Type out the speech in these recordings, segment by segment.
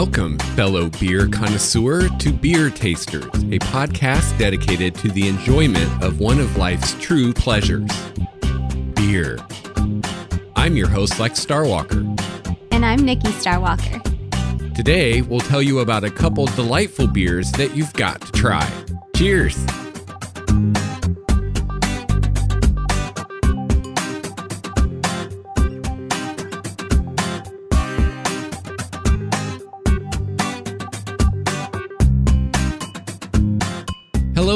Welcome, fellow beer connoisseur, to Beer Tasters, a podcast dedicated to the enjoyment of one of life's true pleasures beer. I'm your host, Lex Starwalker. And I'm Nikki Starwalker. Today, we'll tell you about a couple delightful beers that you've got to try. Cheers!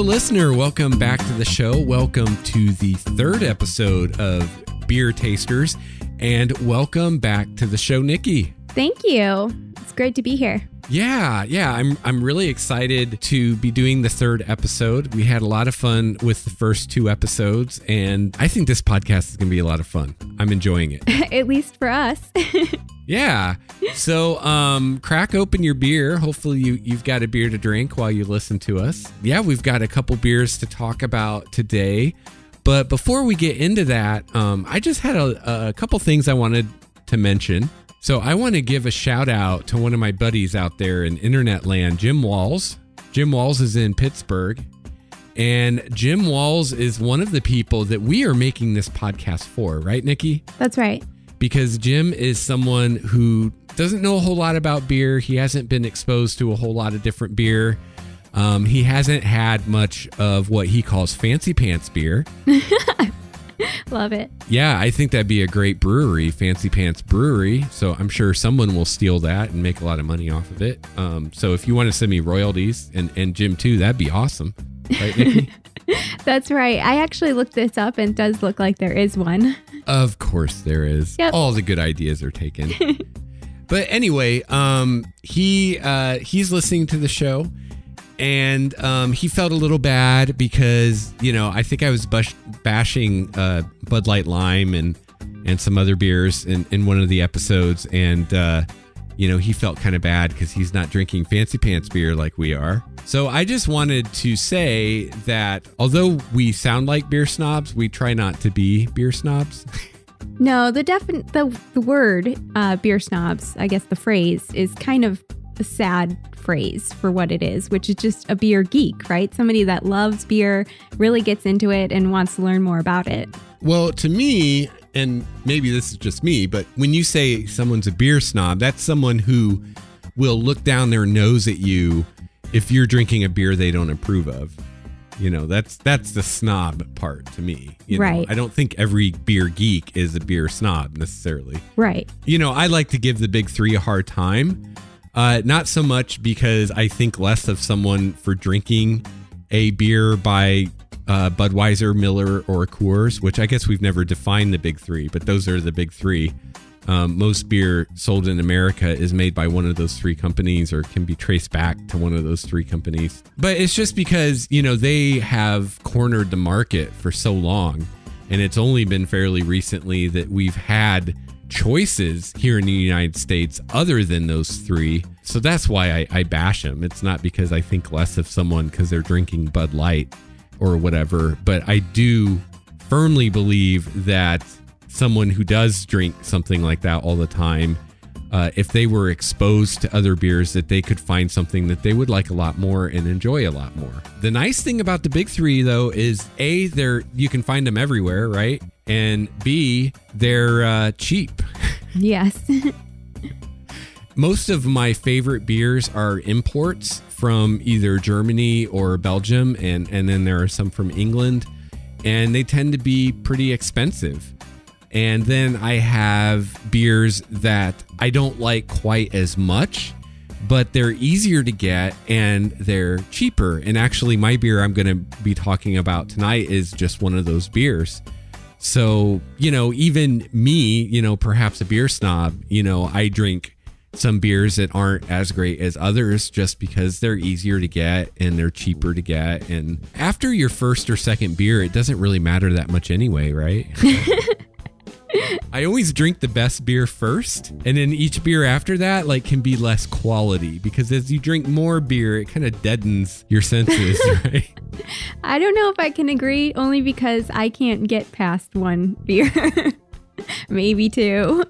Listener. Welcome back to the show. Welcome to the third episode of Beer Tasters, and welcome back to the show, Nikki. Thank you. It's great to be here. Yeah, yeah, I'm I'm really excited to be doing the third episode. We had a lot of fun with the first two episodes, and I think this podcast is going to be a lot of fun. I'm enjoying it. At least for us. yeah. So, um, crack open your beer. Hopefully, you you've got a beer to drink while you listen to us. Yeah, we've got a couple beers to talk about today. But before we get into that, um, I just had a, a couple things I wanted to mention. So I want to give a shout out to one of my buddies out there in internet land, Jim Walls. Jim Walls is in Pittsburgh. And Jim Walls is one of the people that we are making this podcast for, right, Nikki? That's right. Because Jim is someone who doesn't know a whole lot about beer. He hasn't been exposed to a whole lot of different beer. Um, he hasn't had much of what he calls fancy pants beer. Love it. Yeah, I think that'd be a great brewery, Fancy Pants Brewery. So I'm sure someone will steal that and make a lot of money off of it. Um, so if you want to send me royalties and, and Jim too, that'd be awesome. Right? That's right. I actually looked this up and it does look like there is one. Of course there is. Yep. All the good ideas are taken. but anyway, um, he uh, he's listening to the show and um, he felt a little bad because you know I think I was bush- bashing uh, Bud Light Lime and and some other beers in, in one of the episodes, and uh, you know he felt kind of bad because he's not drinking fancy pants beer like we are. So I just wanted to say that although we sound like beer snobs, we try not to be beer snobs. No, the defin- the, the word uh, beer snobs, I guess the phrase is kind of a sad phrase for what it is, which is just a beer geek, right? Somebody that loves beer, really gets into it, and wants to learn more about it. Well, to me, and maybe this is just me, but when you say someone's a beer snob, that's someone who will look down their nose at you if you're drinking a beer they don't approve of. You know, that's that's the snob part to me. You know, Right. I don't think every beer geek is a beer snob necessarily. Right. You know, I like to give the big three a hard time. Uh, not so much because I think less of someone for drinking a beer by uh, Budweiser, Miller, or Coors, which I guess we've never defined the big three, but those are the big three. Um, most beer sold in America is made by one of those three companies or can be traced back to one of those three companies. But it's just because, you know, they have cornered the market for so long. And it's only been fairly recently that we've had choices here in the United States other than those three. So that's why I, I bash them. It's not because I think less of someone because they're drinking Bud Light or whatever, but I do firmly believe that someone who does drink something like that all the time, uh, if they were exposed to other beers, that they could find something that they would like a lot more and enjoy a lot more. The nice thing about the big three, though, is a they're you can find them everywhere, right? And b they're uh, cheap. Yes. Most of my favorite beers are imports from either Germany or Belgium, and, and then there are some from England, and they tend to be pretty expensive. And then I have beers that I don't like quite as much, but they're easier to get and they're cheaper. And actually, my beer I'm going to be talking about tonight is just one of those beers. So, you know, even me, you know, perhaps a beer snob, you know, I drink some beers that aren't as great as others just because they're easier to get and they're cheaper to get. And after your first or second beer, it doesn't really matter that much anyway, right? I always drink the best beer first, and then each beer after that like can be less quality because as you drink more beer, it kind of deadens your senses, right? I don't know if I can agree, only because I can't get past one beer. Maybe two.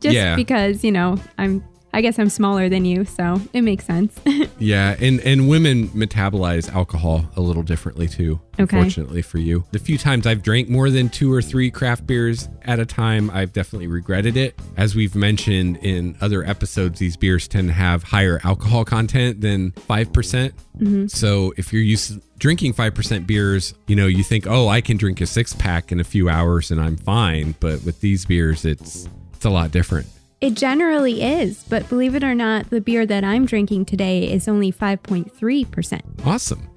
Just Yeah. because, you know, I'm I guess I'm smaller than you, so it makes sense. yeah, and and women metabolize alcohol a little differently too. Okay. Unfortunately for you, the few times I've drank more than two or three craft beers at a time, I've definitely regretted it. As we've mentioned in other episodes, these beers tend to have higher alcohol content than five percent. Mm-hmm. So if you're used to drinking 5% beers, you know, you think, oh, I can drink a six pack in a few hours and I'm fine. But with these beers, it's it's a lot different. it generally is, but believe it or not, the beer that I'm drinking today is only 5.3%. Awesome.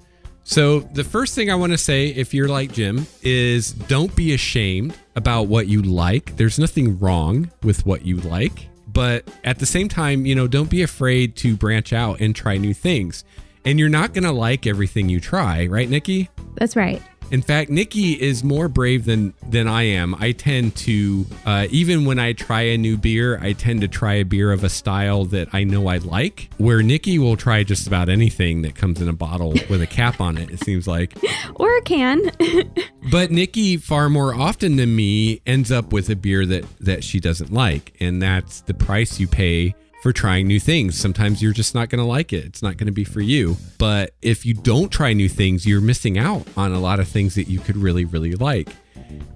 So, the first thing I want to say, if you're like Jim, is don't be ashamed about what you like. There's nothing wrong with what you like. But at the same time, you know, don't be afraid to branch out and try new things. And you're not going to like everything you try, right, Nikki? That's right. In fact, Nikki is more brave than than I am. I tend to, uh, even when I try a new beer, I tend to try a beer of a style that I know I like. Where Nikki will try just about anything that comes in a bottle with a cap on it. It seems like, Or a can. but Nikki far more often than me ends up with a beer that that she doesn't like, and that's the price you pay for trying new things. Sometimes you're just not going to like it. It's not going to be for you. But if you don't try new things, you're missing out on a lot of things that you could really, really like.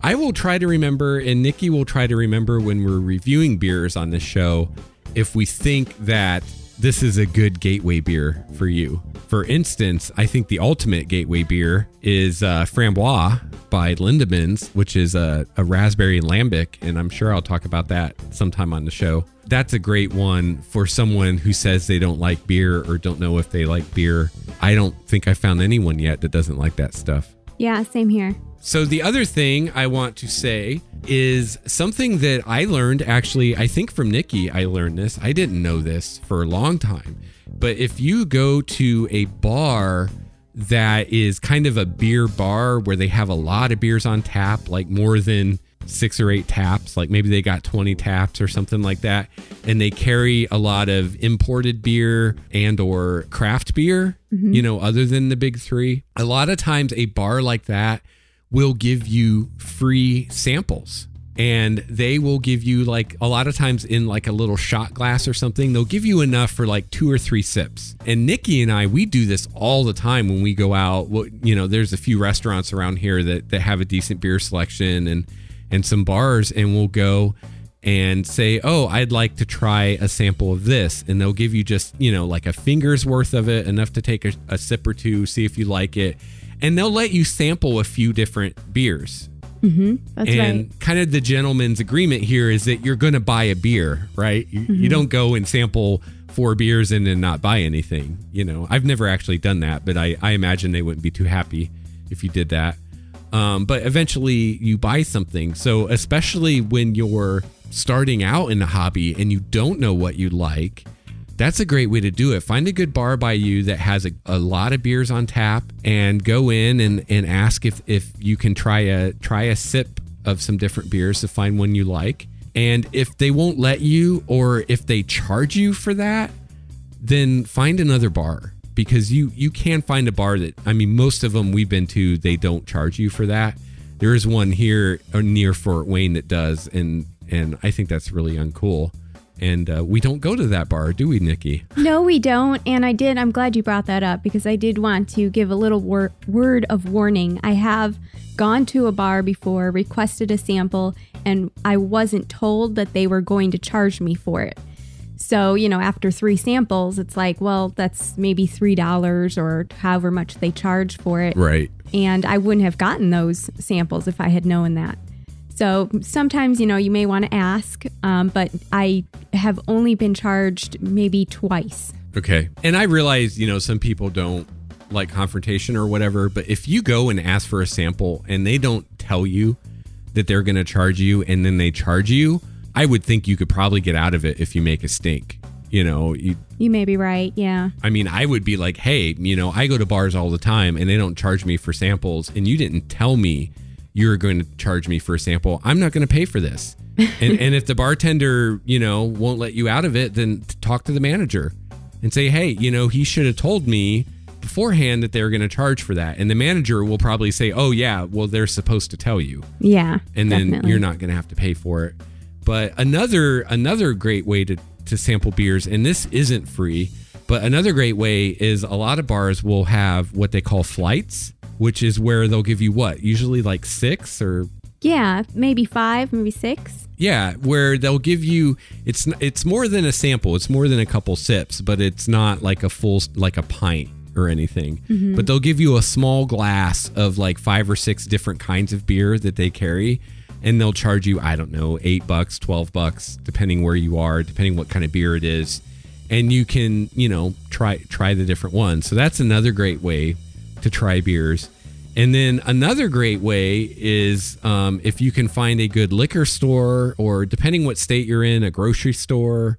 I will try to remember, and Nikki will try to remember when we're reviewing beers on this show, if we think that this is a good gateway beer for you. For instance, I think the ultimate gateway beer is uh, Framboise by Lindemans, which is a, a raspberry lambic, and I'm sure I'll talk about that sometime on the show. That's a great one for someone who says they don't like beer or don't know if they like beer. I don't think I found anyone yet that doesn't like that stuff. yeah, same here. So, the other thing I want to say is something that I learned actually, I think from Nikki, I learned this. I didn't know this for a long time. But if you go to a bar that is kind of a beer bar where they have a lot of beers on tap, like more than six or eight taps, like maybe they got 20 taps or something like that, and they carry a lot of imported beer and or craft beer, mm-hmm. you know, other than the big 3. A lot of times a bar like that will give you free samples. And they will give you like a lot of times in like a little shot glass or something they'll give you enough for like two or three sips. And nikki and i we do this all the time when we go out. You know there's a few restaurants around here that, that have a decent beer selection and and some bars and we'll go and say oh i'd like to try a sample of this. And they'll give you just you know like a finger's worth of it enough to take a, a sip or two see if you like it and they'll let you sample a few different beers That's and right. kind of the gentleman's agreement here is that you're going to buy a beer, right? You, you don't go and sample four beers and then not buy anything. You know, I've never actually done that, but I, I imagine they wouldn't be too happy if you did that. Um, but eventually you buy something. So, especially when you're starting out in the hobby and you don't know what you like, that's a great way to do it. Find a good bar by you that has a, a lot of beers on tap and go in and, and ask if, if you can try a try a sip of some different beers to find one you like. And if they won't let you or if they charge you for that, then find another bar because you you can find a bar that I mean most of them we've been to they don't charge you for that. There is one here uh, near Fort Wayne that does and and I think that's really uncool. And uh, we don't go to that bar, do we, Nikki? No, we don't. And I did. I'm glad you brought that up because I did want to give a little wor- word of warning. I have gone to a bar before, requested a sample, and I wasn't told that they were going to charge me for it. So, you know, after three samples, it's like, well, that's maybe $3 or however much they charge for it. Right. And I wouldn't have gotten those samples if I had known that. So sometimes, you know, you may want to ask, um, but I have only been charged maybe twice. Okay. And I realize, you know, some people don't like confrontation or whatever, but if you go and ask for a sample and they don't tell you that they're going to charge you and then they charge you, I would think you could probably get out of it if you make a stink. You know, you, You may be right. Yeah. I mean, I would be like, hey, you know, I go to bars all the time and they don't charge me for samples, and you didn't tell me you're going to charge me for a sample. I'm not going to pay for this. and, and if the bartender, you know, won't let you out of it, then talk to the manager and say, hey, you know, he should have told me beforehand that they're going to charge for that. And the manager will probably say, oh, yeah, well, they're supposed to tell you Yeah. and then definitely. you're not going to have to pay for it. But another another great way to to sample beers, and this isn't free. But another great way is a lot of bars will have what they call flights, which is where they'll give you what, usually like six or Yeah, maybe five, maybe six. yeah, where they'll give you it's it's more than a sample, it's more than a couple sips, but it's not like a full like a pint or anything. Mm-hmm. But they'll give you a small glass of like five or six different kinds of beer that they carry and they'll charge you I don't know, 8 bucks, 12 bucks depending where you are, depending what kind of beer it is. And you can, you know, try try the different ones. So that's another great way to try beers. And then another great way is um, if you can find a good liquor store or depending what state you're in, a grocery store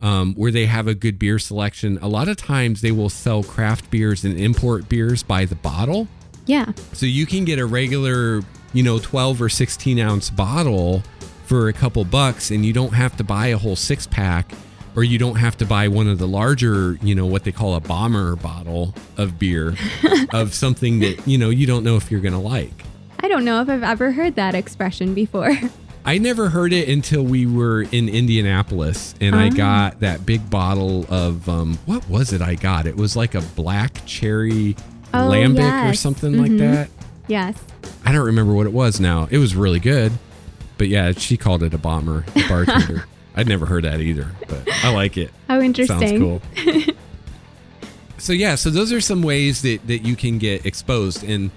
um, where they have a good beer selection. A lot of times they will sell craft beers and import beers by the bottle. Yeah. So you can get a regular, you know, 12 or 16 ounce bottle for a couple bucks and you don't have to buy a whole six pack or you don't have to buy one of the larger, you know, what they call a bomber bottle of beer of something that, you know, you don't know if you're going to like. I don't know if I've ever heard that expression before. I never heard it until we were in Indianapolis and I Oh. got that big bottle of um what was it I got? It was like a black cherry Oh, lambic or something like Mhm. that. yes. I don't remember what it was now. It was really good. But yeah, she called it a bomber, the bartender. I'd never heard that either, but I like it. How interesting. Sounds cool. so yeah, so those are some ways that that you can get exposed and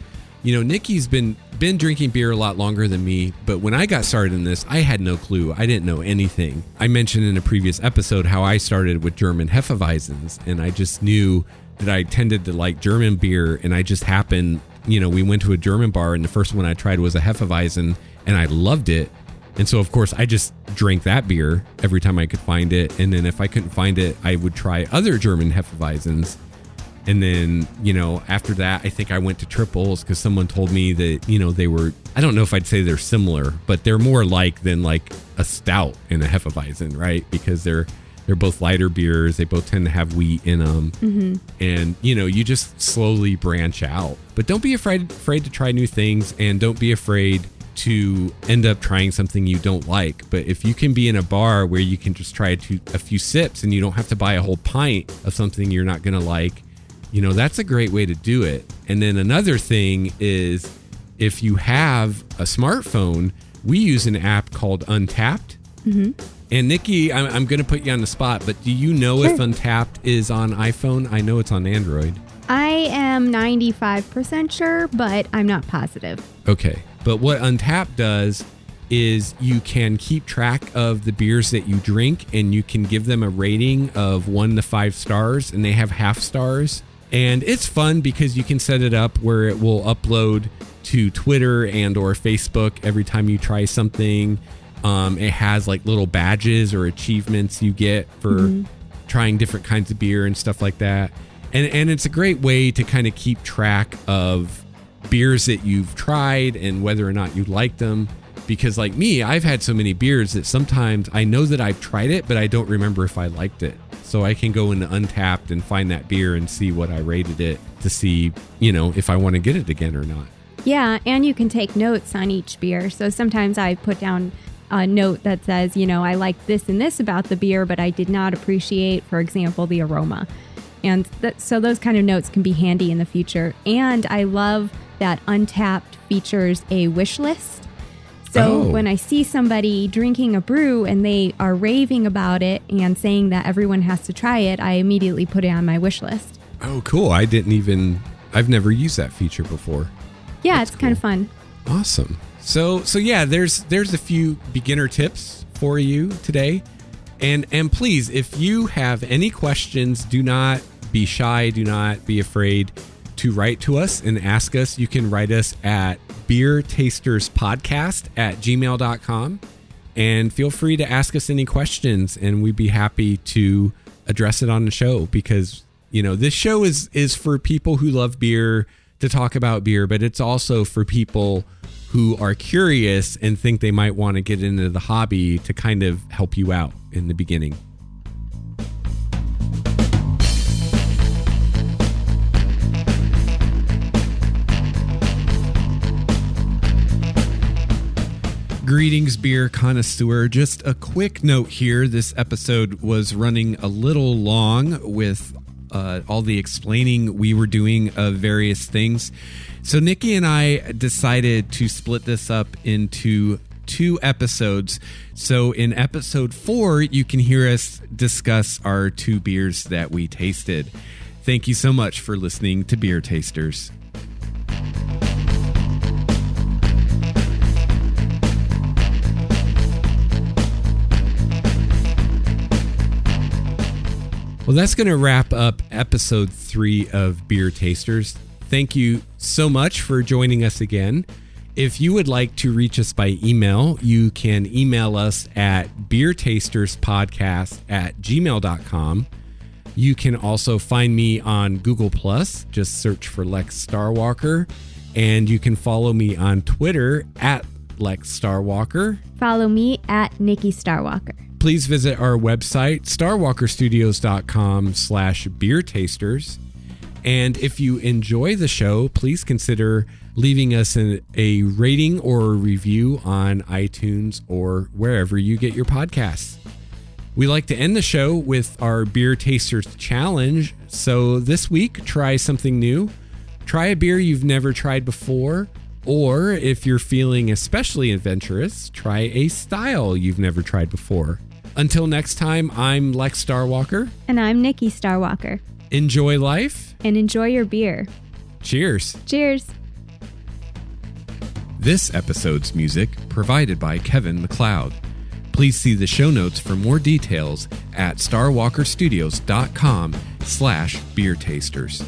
you know, Nikki's been been drinking beer a lot longer than me, but when I got started in this, I had no clue. I didn't know anything. I mentioned in a previous episode how I started with German Hefeweizens and I just knew that I tended to like German beer and I just happened, you know, we went to a German bar and the first one I tried was a Hefeweizen and I loved it. And so, of course, I just drank that beer every time I could find it. And then if I couldn't find it, I would try other German Hefeweizens. And then, you know, after that, I think I went to triples because someone told me that, you know, they were, I don't know if I'd say they're similar, but they're more like than like a stout and a Hefeweizen, right? Because they're, they're both lighter beers. They both tend to have wheat in them. Mm-hmm. And, you know, you just slowly branch out. But don't be afraid, afraid to try new things and don't be afraid to end up trying something you don't like. But if you can be in a bar where you can just try a, two, a few sips and you don't have to buy a whole pint of something you're not going to like, you know, that's a great way to do it. And then another thing is if you have a smartphone, we use an app called Untappd. Mm-hmm. And Nikki, I'm, I'm going to put you on the spot, but do you know if Untappd is on iPhone? I know it's on Android. I am 95% sure, but I'm not positive. Okay. But what Untappd does is you can keep track of the beers that you drink and you can give them a rating of one to five stars, and they have half stars. And it's fun because you can set it up where it will upload to Twitter and or Facebook every time you try something. Um, it has like little badges or achievements you get for trying different kinds of beer and stuff like that. And and it's a great way to kind of keep track of beers that you've tried and whether or not you like them. Because like me, I've had so many beers that sometimes I know that I've tried it, but I don't remember if I liked it. So I can go into Untappd and find that beer and see what I rated it to see, you know, if I want to get it again or not. Yeah, and you can take notes on each beer. So sometimes I put down a note that says, you know, I like this and this about the beer, but I did not appreciate, for example, the aroma. And that, so those kind of notes can be handy in the future. And I love that Untappd features a wish list. So Oh. when I see somebody drinking a brew and they are raving about it and saying that everyone has to try it, I immediately put it on my wish list. Oh, cool. I didn't even, I've never used that feature before. Yeah, That's it's kind of fun. Awesome. So so yeah, there's there's a few beginner tips for you today. And and please, if you have any questions, do not be shy, do not be afraid to write to us and ask us. You can write us at beer tasters podcast at gmail.com and feel free to ask us any questions and we'd be happy to address it on the show because you know this show is is for people who love beer to talk about beer but it's also for people who are curious and think they might want to get into the hobby to kind of help you out in the beginning Greetings, beer connoisseur. Just a quick note here. This episode was running a little long with uh, all the explaining we were doing of various things. So, Nikki and I decided to split this up into two episodes. So, in episode four, you can hear us discuss our two beers that we tasted. Thank you so much for listening to Beer Tasters. Well, that's going to wrap up episode three of Beer Tasters. Thank you so much for joining us again. If you would like to reach us by email, you can email us at beertasterspodcast at gmail.com. You can also find me on Google Plus. Just search for Lex Starwalker. And you can follow me on Twitter at Lex Starwalker. Follow me at Nikki Starwalker please visit our website, starwalkerstudios.com slash beer tasters. And if you enjoy the show, please consider leaving us an, a rating or a review on iTunes or wherever you get your podcasts. We like to end the show with our Beer Tasters Challenge. So this week, try something new. Try a beer you've never tried before. Or if you're feeling especially adventurous, try a style you've never tried before. Until next time, I'm Lex Starwalker. And I'm Nikki Starwalker. Enjoy life. And enjoy your beer. Cheers. Cheers. This episode's music provided by Kevin MacLeod. Please see the show notes for more details at starwalkerstudios.com slash beer tasters.